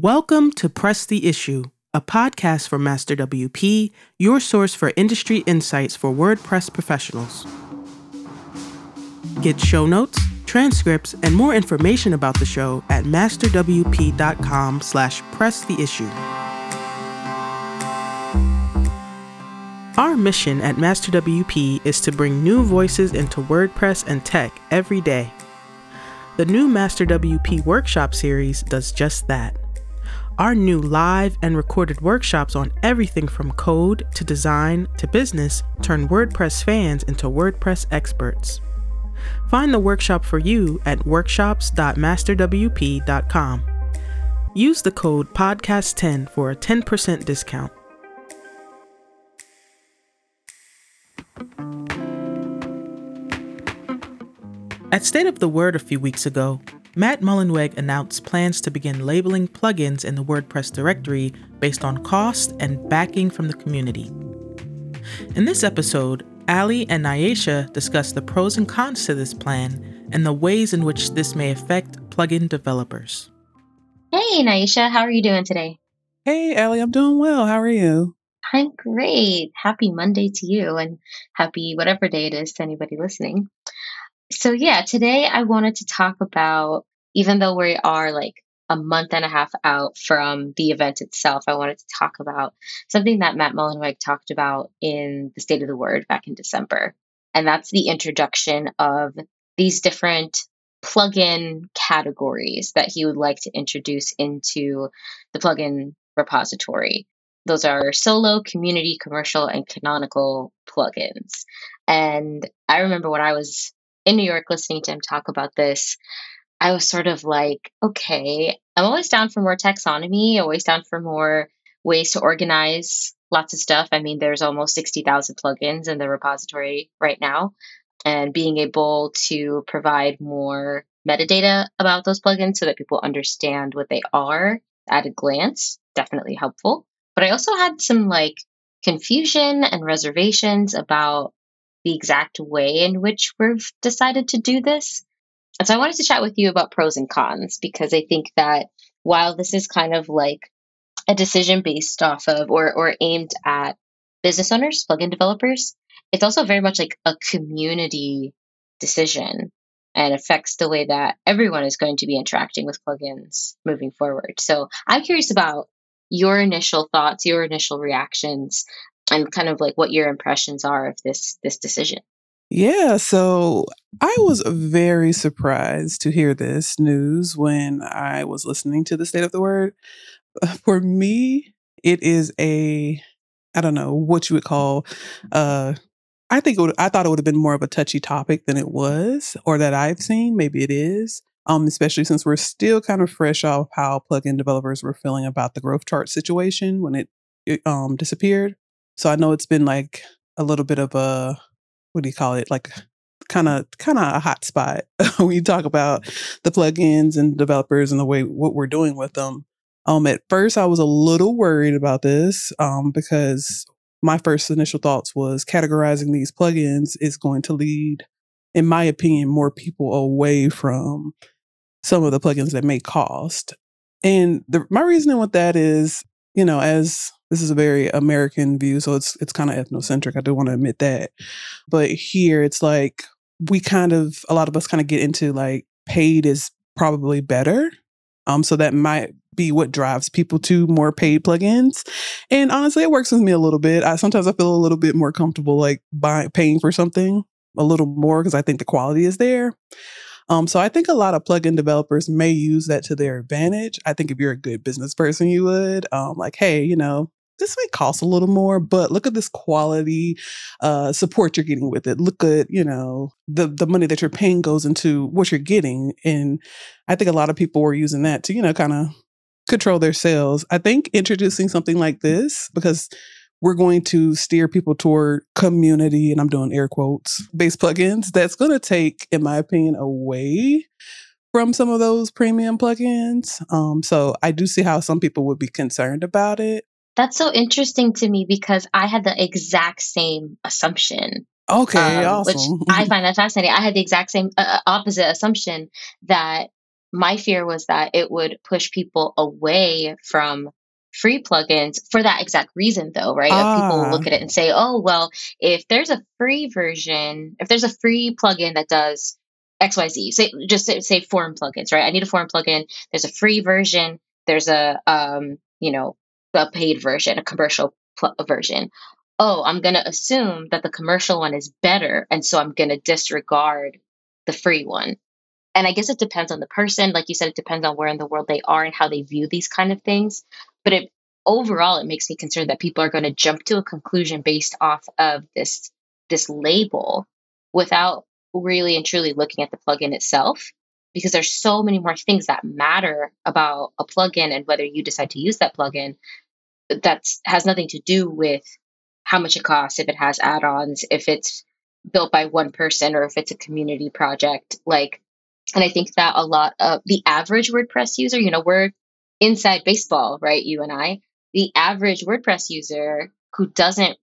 Welcome to Press the Issue, a podcast for Master WP, your source for industry insights for WordPress professionals. Get show notes, transcripts, and more information about the show at masterwp.com slash press the issue. Our mission at Master WP is to bring new voices into WordPress and tech every day. The new Master WP Workshop series does just that. Our new live and recorded workshops on everything from code to design to business turn WordPress fans into WordPress experts. Find the workshop for you at workshops.masterwp.com. Use the code PODCAST10 for a 10% discount. At State of the Word a few weeks ago, Matt Mullenweg announced plans to begin labeling plugins in the WordPress directory based on cost and backing from the community. In this episode, Allie and Nyasha discuss the pros and cons to this plan and the ways in which this may affect plugin developers. Hey, Nyasha, how are you doing today? Hey, Allie, I'm doing well. How are you? I'm great. Happy Monday to you, and happy whatever day it is to anybody listening. So, yeah, today I wanted to talk about, even though we are like a month and a half out from the event itself, I wanted to talk about something that Matt Mullenweg talked about in the State of the Word back in December. And that's the introduction of these different plugin categories that he would like to introduce into the plugin repository. Those are solo, community, commercial, and canonical plugins. And I remember when I was in New York listening to him talk about this, I was sort of like, okay, I'm always down for more taxonomy, always down for more ways to organize lots of stuff. I mean, there's almost 60,000 plugins in the repository right now. And being able to provide more metadata about those plugins so that people understand what they are at a glance, definitely helpful. But I also had some like confusion and reservations about the exact way in which we've decided to do this. So I wanted to chat with you about pros and cons because I think that while this is kind of like a decision based off of or, or aimed at business owners, plugin developers, it's also very much like a community decision and affects the way that everyone is going to be interacting with plugins moving forward. So I'm curious about your initial thoughts, your initial reactions and kind of like what your impressions are of this this decision. Yeah, so I was very surprised to hear this news when I was listening to the State of the Word. For me, it is a I don't know what you would call uh I think would, I thought it would have been more of a touchy topic than it was or that I've seen, maybe it is. Um, especially since we're still kind of fresh off how plugin developers were feeling about the growth chart situation when it, it um disappeared. So I know it's been like a little bit of a what do you call it? Like kind of kind of a hot spot when you talk about the plugins and developers and the way what we're doing with them. Um, at first, I was a little worried about this um, because my first initial thoughts was categorizing these plugins is going to lead, in my opinion, more people away from some of the plugins that may cost. And the, my reasoning with that is, you know, as this is a very American view, so it's it's kind of ethnocentric. I do want to admit that. But here it's like we kind of a lot of us kind of get into like paid is probably better. Um, so that might be what drives people to more paid plugins. And honestly, it works with me a little bit. I sometimes I feel a little bit more comfortable like buying paying for something a little more because I think the quality is there. Um, so I think a lot of plugin developers may use that to their advantage. I think if you're a good business person, you would. Um, like, hey, you know, this may cost a little more, but look at this quality uh, support you're getting with it. Look at you know the the money that you're paying goes into what you're getting, and I think a lot of people were using that to you know kind of control their sales. I think introducing something like this because we're going to steer people toward community, and I'm doing air quotes, based plugins. That's going to take, in my opinion, away from some of those premium plugins. Um, so I do see how some people would be concerned about it. That's so interesting to me because I had the exact same assumption. Okay, um, awesome. Which I find that fascinating. I had the exact same uh, uh, opposite assumption that my fear was that it would push people away from free plugins for that exact reason though right ah. people look at it and say oh well if there's a free version if there's a free plugin that does xyz say just say, say form plugins right i need a form plugin there's a free version there's a um you know a paid version a commercial pl- version oh i'm going to assume that the commercial one is better and so i'm going to disregard the free one and I guess it depends on the person. Like you said, it depends on where in the world they are and how they view these kind of things. But it overall, it makes me concerned that people are going to jump to a conclusion based off of this this label without really and truly looking at the plugin itself because there's so many more things that matter about a plugin and whether you decide to use that plugin that has nothing to do with how much it costs if it has add-ons if it's built by one person or if it's a community project like and I think that a lot of the average WordPress user, you know, we're inside baseball, right? You and I, the average WordPress user who doesn't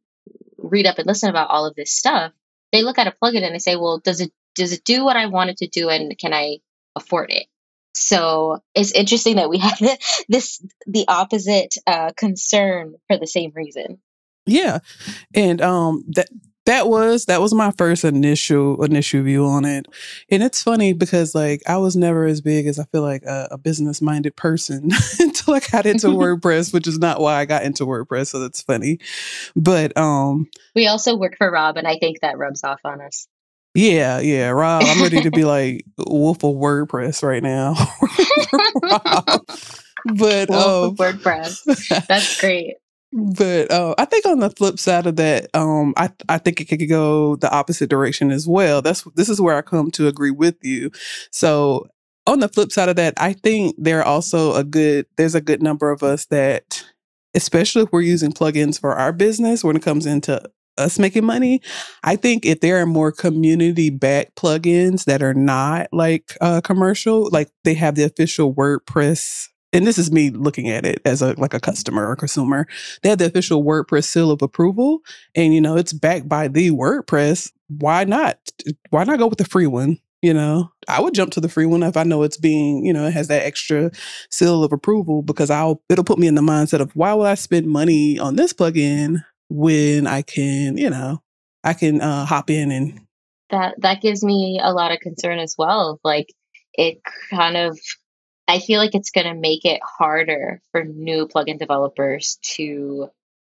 read up and listen about all of this stuff, they look at a plugin and they say, well, does it, does it do what I want it to do? And can I afford it? So it's interesting that we have this, the opposite uh, concern for the same reason. Yeah. And um that that was that was my first initial initial view on it and it's funny because like i was never as big as i feel like a, a business minded person until i got into wordpress which is not why i got into wordpress so that's funny but um we also work for rob and i think that rubs off on us yeah yeah rob i'm ready to be like wolf of wordpress right now but wolf um, wordpress that's great but uh, I think on the flip side of that, um, I I think it could go the opposite direction as well. That's this is where I come to agree with you. So on the flip side of that, I think there are also a good there's a good number of us that, especially if we're using plugins for our business when it comes into us making money. I think if there are more community backed plugins that are not like uh, commercial, like they have the official WordPress and this is me looking at it as a like a customer or consumer. They have the official WordPress seal of approval, and you know it's backed by the WordPress. Why not? Why not go with the free one? You know, I would jump to the free one if I know it's being, you know, it has that extra seal of approval because I'll it'll put me in the mindset of why would I spend money on this plugin when I can, you know, I can uh, hop in and that that gives me a lot of concern as well. Like it kind of I feel like it's going to make it harder for new plugin developers to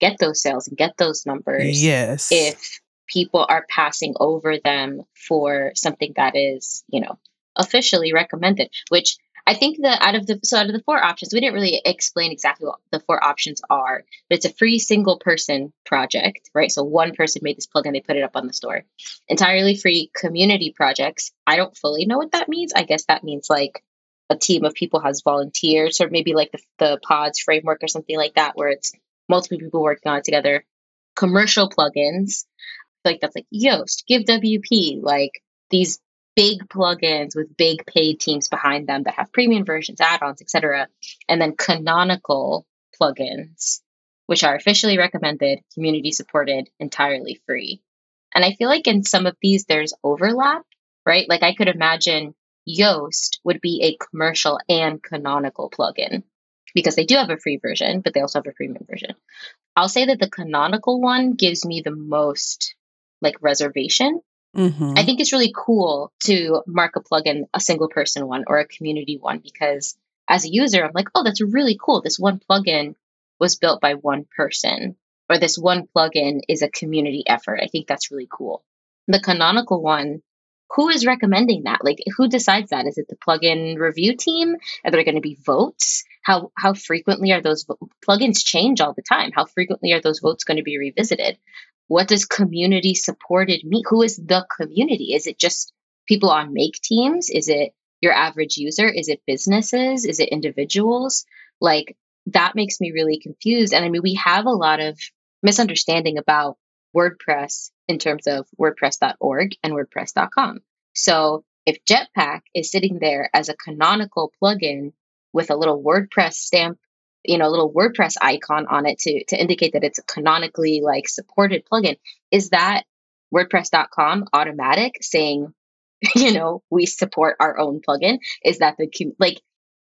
get those sales and get those numbers. Yes. If people are passing over them for something that is, you know, officially recommended, which I think that out of the so out of the four options, we didn't really explain exactly what the four options are, but it's a free single person project, right? So one person made this plugin, they put it up on the store. Entirely free community projects. I don't fully know what that means. I guess that means like a team of people has volunteers, or maybe like the, the pods framework or something like that, where it's multiple people working on it together. Commercial plugins, like that's like Yoast, GiveWP, like these big plugins with big paid teams behind them that have premium versions, add-ons, etc. And then canonical plugins, which are officially recommended, community supported, entirely free. And I feel like in some of these there's overlap, right? Like I could imagine Yoast would be a commercial and canonical plugin because they do have a free version, but they also have a premium version. I'll say that the canonical one gives me the most like reservation. Mm-hmm. I think it's really cool to mark a plugin a single person one or a community one because as a user, I'm like, oh, that's really cool. This one plugin was built by one person, or this one plugin is a community effort. I think that's really cool. The canonical one who is recommending that? Like, who decides that? Is it the plugin review team? Are there going to be votes? How how frequently are those vo- plugins change all the time? How frequently are those votes going to be revisited? What does community supported mean? Who is the community? Is it just people on make teams? Is it your average user? Is it businesses? Is it individuals? Like that makes me really confused. And I mean, we have a lot of misunderstanding about WordPress in terms of WordPress.org and WordPress.com. So if Jetpack is sitting there as a canonical plugin with a little WordPress stamp, you know, a little WordPress icon on it to, to indicate that it's a canonically like supported plugin, is that WordPress.com Automattic saying you know, we support our own plugin is that the like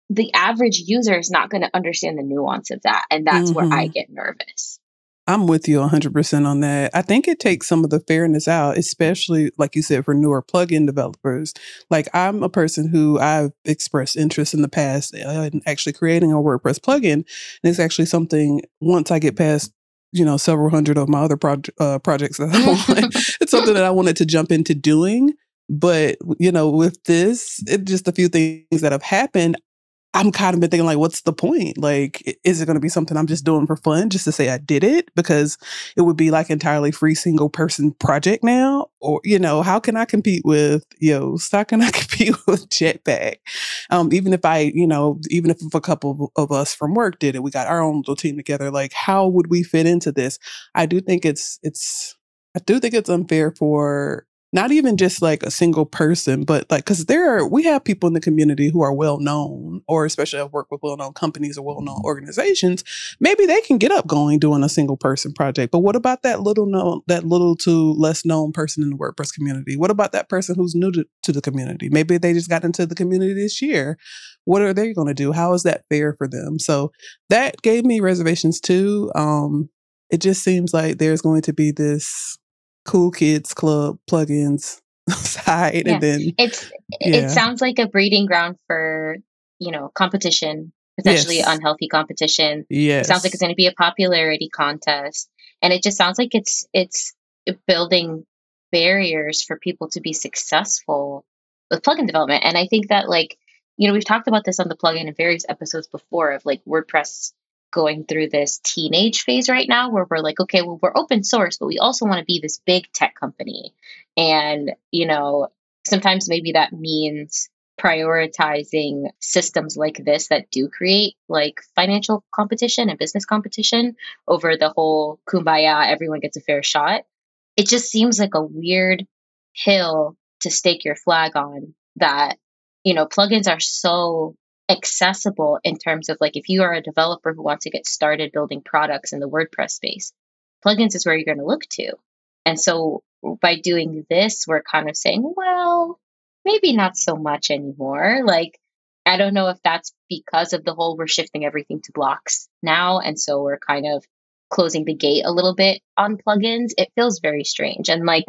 the average user is not going to understand the nuance of that and that's mm-hmm. where I mm-hmm. get nervous. I'm with you 100% on that. I think it takes some of the fairness out, especially like you said for newer plugin developers. Like I'm a person who I've expressed interest in the past in actually creating a WordPress plugin, and it's actually something once I get past you know several hundred of my other uh, projects that I want, it's something that I wanted to jump into doing. But you know, with this, it just a few things that have happened. I'm kind of been thinking like, what's the point? Like, is it going to be something I'm just doing for fun, just to say I did it? Because it would be like entirely free single person project now, or you know, how can I compete with Yoast? How can I compete with Jetpack? Um, even if I, you know, even if a couple of us from work did it, we got our own little team together. Like, how would we fit into this? I do think it's it's I do think it's unfair for not even just like a single person, but like, cause there are, we have people in the community who are well known, or especially have worked with well known companies or well known organizations. Maybe they can get up going doing a single person project. But what about that little known, that little to less known person in the WordPress community? What about that person who's new to, to the community? Maybe they just got into the community this year. What are they going to do? How is that fair for them? So that gave me reservations too. Um, it just seems like there's going to be this cool kids club plugins side yeah. and then it's yeah. it sounds like a breeding ground for you know competition potentially yes. unhealthy competition yeah it sounds like it's going to be a popularity contest and it just sounds like it's it's building barriers for people to be successful with plugin development and i think that like you know we've talked about this on the plugin in various episodes before of like wordpress going through this teenage phase right now where we're like, okay, well, we're open source, but we also want to be this big tech company. And, you know, sometimes maybe that means prioritizing systems like this that do create like financial competition and business competition over the whole kumbaya, everyone gets a fair shot. It just seems like a weird hill to stake your flag on that, you know, plugins are so accessible in terms of like if you are a developer who wants to get started building products in the WordPress space, plugins is where you're going to look to. And so by doing this, we're kind of saying, well, maybe not so much anymore. Like, I don't know if that's because of the whole we're shifting everything to blocks now. And so we're kind of closing the gate a little bit on plugins. It feels very strange. And like,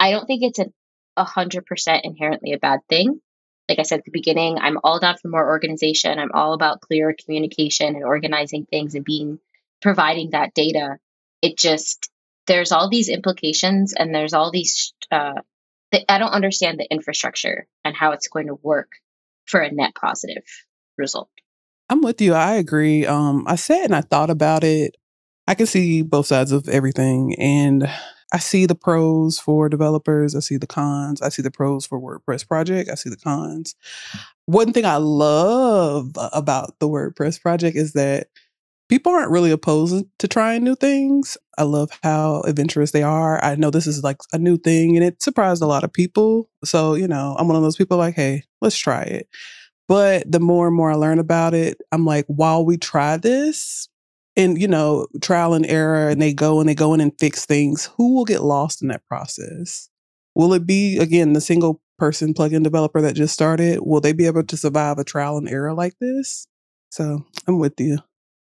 I don't think it's a hundred percent inherently a bad thing like I said at the beginning, I'm all down for more organization. I'm all about clear communication and organizing things and being providing that data. It just there's all these implications and there's all these uh, I don't understand the infrastructure and how it's going to work for a net positive result. I'm with you. I agree. Um, I sat and I thought about it. I can see both sides of everything, and I see the pros for developers. I see the cons. I see the pros for WordPress project. I see the cons. One thing I love about the WordPress project is that people aren't really opposed to trying new things. I love how adventurous they are. I know this is like a new thing and it surprised a lot of people. So, you know, I'm one of those people like, hey, let's try it. But the more and more I learn about it, I'm like, while we try this, and you know trial and error and they go and they go in and fix things who will get lost in that process? Will it be again the single person plugin developer that just started? Will they be able to survive a trial and error like this? So i'm with you.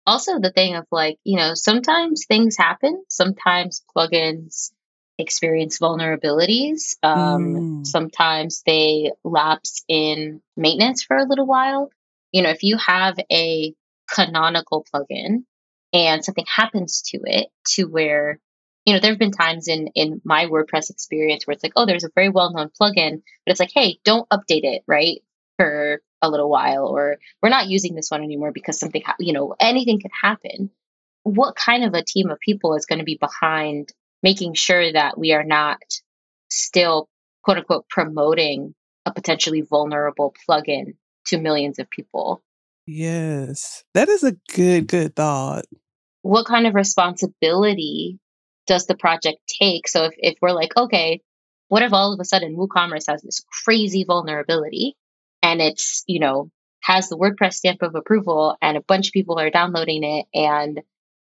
Also the thing of like you know sometimes things happen sometimes plugins experience vulnerabilities um, mm. sometimes they lapse in maintenance for a little while. You know if you have a canonical plugin and something happens to it to where you know there have been times in in my wordpress experience where it's like oh there's a very well known plugin but it's like hey don't update it right for a little while or we're not using this one anymore because something ha- you know anything could happen. What kind of a team of people is going to be behind making sure that we are not still quote unquote promoting a potentially vulnerable plugin to millions of people Yes. That is a good, good thought. What kind of responsibility does the project take? So if, if we're like, okay, what if all of a sudden WooCommerce has this crazy vulnerability and it's, you know, has the WordPress stamp of approval and a bunch of people are downloading it and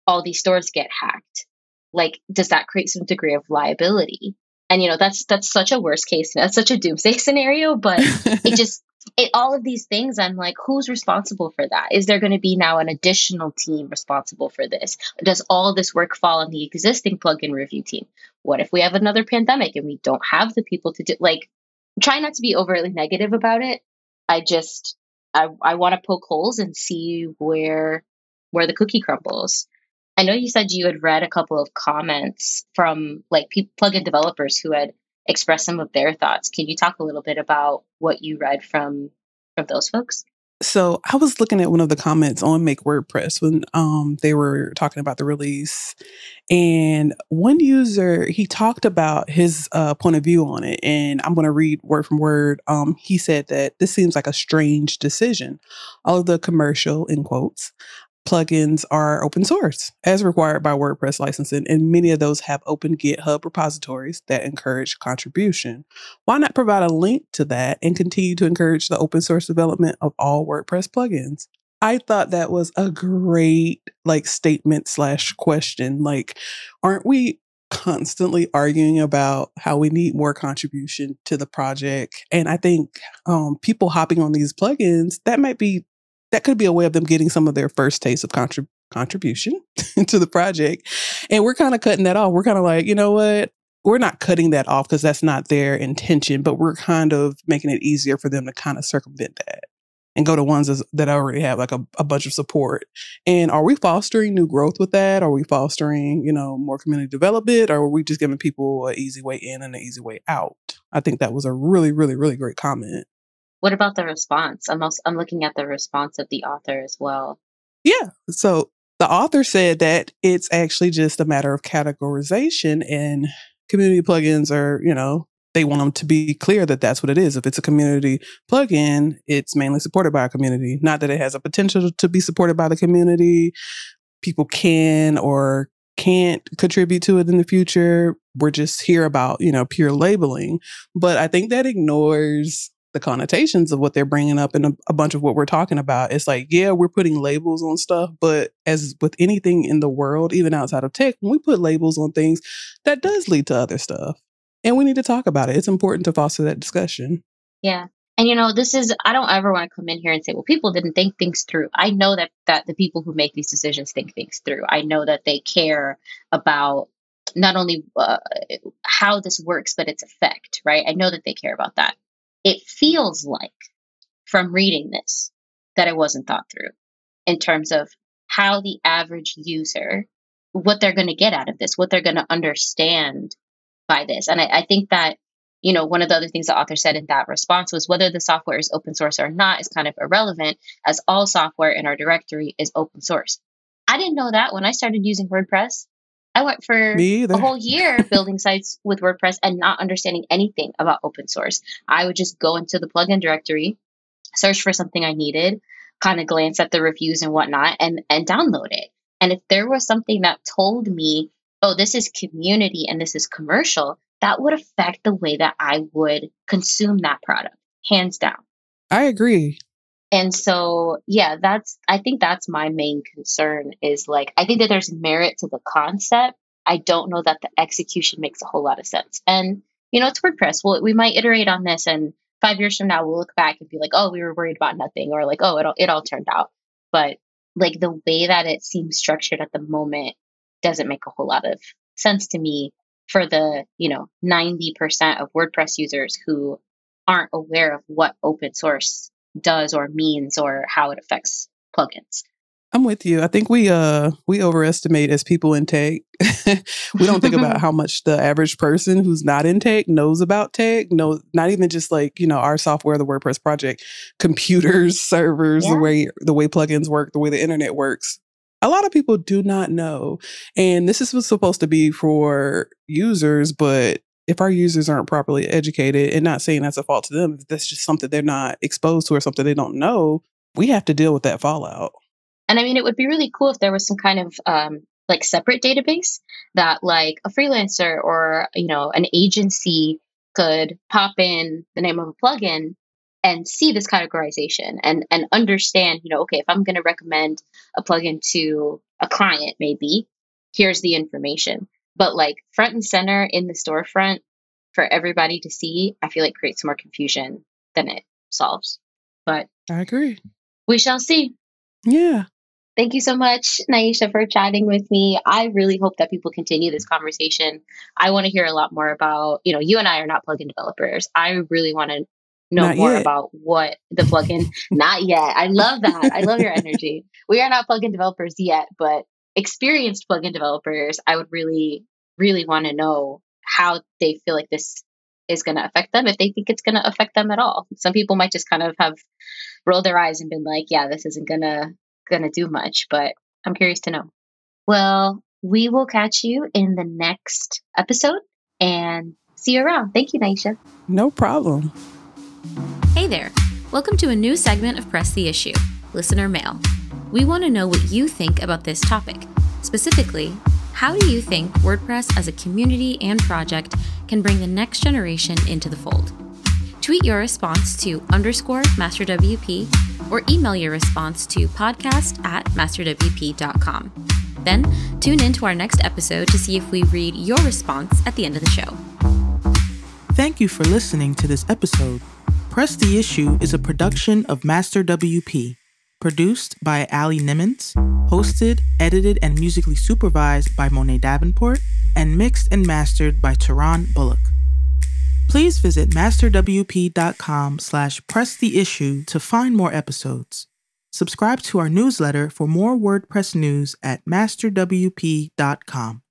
all these stores get hacked? Like, does that create some degree of liability? And you know, that's that's such a worst case. That's such a doomsday scenario, but it just it, all of these things i'm like who's responsible for that? Is there going to be now an additional team responsible for this? Does all this work fall on the existing plugin review team? What if we have another pandemic and we don't have the people to do like try not to be overly negative about it. I just i, I want to poke holes and see where where the cookie crumbles. I know you said you had read a couple of comments from like pe- plugin developers who had express some of their thoughts. Can you talk a little bit about what you read from from those folks? So I was looking at one of the comments on Make WordPress when um, they were talking about the release, and one user he talked about his uh, point of view on it, and I'm going to read word from word. Um, he said that this seems like a strange decision. All of the commercial in quotes plugins are open source as required by WordPress licensing, and many of those have open GitHub repositories that encourage contribution. Why not provide a link to that and continue to encourage the open source development of all WordPress plugins? I thought that was a great like statement slash question. Like, aren't we constantly arguing about how we need more contribution to the project? And I think um, people hopping on these plugins that might be that could be a way of them getting some of their first taste of contrib- contribution to the project. And we're kind of cutting that off. We're kind of like, you know what? We're not cutting that off because that's not their intention, but we're kind of making it easier for them to kind of circumvent that and go to ones that already have like a, a bunch of support. And are we fostering new growth with that? Are we fostering, you know, more community development? Or are we just giving people an easy way in and an easy way out? I think that was a really, really, really great comment. What about the response? I'm also I'm looking at the response of the author as well. Yeah. So the author said that it's actually just a matter of categorization and community plugins are, you know, they want them to be clear that that's what it is. If it's a community plugin, it's mainly supported by a community. Not that it has a potential to be supported by the community. People can or can't contribute to it in the future. We're just here about, you know, pure labeling. But I think that ignores the connotations of what they're bringing up and a, a, bunch of what we're talking about. It's like, yeah, we're putting labels on stuff, but as with anything in the world, even outside of tech, when we put labels on things, that does lead to other stuff. And we need to talk about it. It's important to foster that discussion. Yeah. And you know, this is I don't ever want to come in here and say, well, people didn't think things through. I know that that the people who make these decisions think things through. I know that they care about not only uh, how this works, but its effect, right? I know that they care about that it feels like from reading this that it wasn't thought through in terms of how the average user what they're going to get out of this what they're going to understand by this. And I, I, think that you know one of the other things the author said in that response was whether the software is open source or not is kind of irrelevant as all software in our directory is open source. I didn't know that when i started using wordpress I went for a whole year building sites with WordPress and not understanding anything about open source. I would just go into the plugin directory, search for something I needed, kind of glance at the reviews and whatnot, and and download it. And if there was something that told me, oh, this is community and this is commercial, that would affect the way that I would consume that product, hands down. I agree. And so, yeah, that's, I think that's my main concern is like, I think that there's merit to the concept. I don't know that the execution makes a whole lot of sense. And, you know, it's WordPress. Well, we might iterate on this and five years from now, we'll look back and be like, oh, we were worried about nothing or like, oh, it all, it all turned out. But like the way that it seems structured at the moment doesn't make a whole lot of sense to me for the, you know, 90% of WordPress users who aren't aware of what open source does or means or how it affects plugins. I'm with you. I think we uh we overestimate as people in tech. we don't think about how much the average person who's not in tech knows about tech. No, not even just like you know our software, the WordPress project, computers, servers, yeah. the way the way plugins work, the way the internet works. A lot of people do not know, and this is supposed to be for users, but if our users aren't properly educated and not saying that's a fault to them, if that's just something they're not exposed to or something they don't know, we have to deal with that fallout. And I mean, it would be really cool if there was some kind of um, like separate database that like a freelancer or, you know, an agency could pop in the name of a plugin and see this categorization and and understand, you know, okay, if I'm going to recommend a plugin to a client, maybe here's the information but like front and center in the storefront for everybody to see, I feel like creates more confusion than it solves. But I agree. We shall see. Yeah. Thank you so much, Nyasha, for chatting with me. I really hope that people continue this conversation. I want to hear a lot more about, you know, you and I are not plugin developers. I really want to know Not more yet. about what the plugin, not yet. I love that. I love your energy. We are not plugin developers yet, but experienced plugin developers, I would really, really want to know how they feel like this is going to affect them, if they think it's going to affect them at all. Some people might just kind of have rolled their eyes and been like, yeah, this isn't going to going to do much, but I'm curious to know. Well, we will catch you in the next episode and see you around. Thank you, Nyasha. No problem. Hey there! Welcome to a new segment of Press the Issue Listener Mail. We want to know what you think about this topic. Specifically, how do you think WordPress as a community and project can bring the next generation into the fold? Tweet your response to underscore masterwp or email your response to podcast at masterwp.com. Then tune in to our next episode to see if we read your response at the end of the show. Thank you for listening to this episode. Press the Issue is a production of Master WP, produced by Allie Nimmons, hosted, edited, and musically supervised by Monet Davenport, and mixed and mastered by Tehran Bullock. Please visit masterwp.com slash press the issue to find more episodes. Subscribe to our newsletter for more WordPress news at masterwp.com.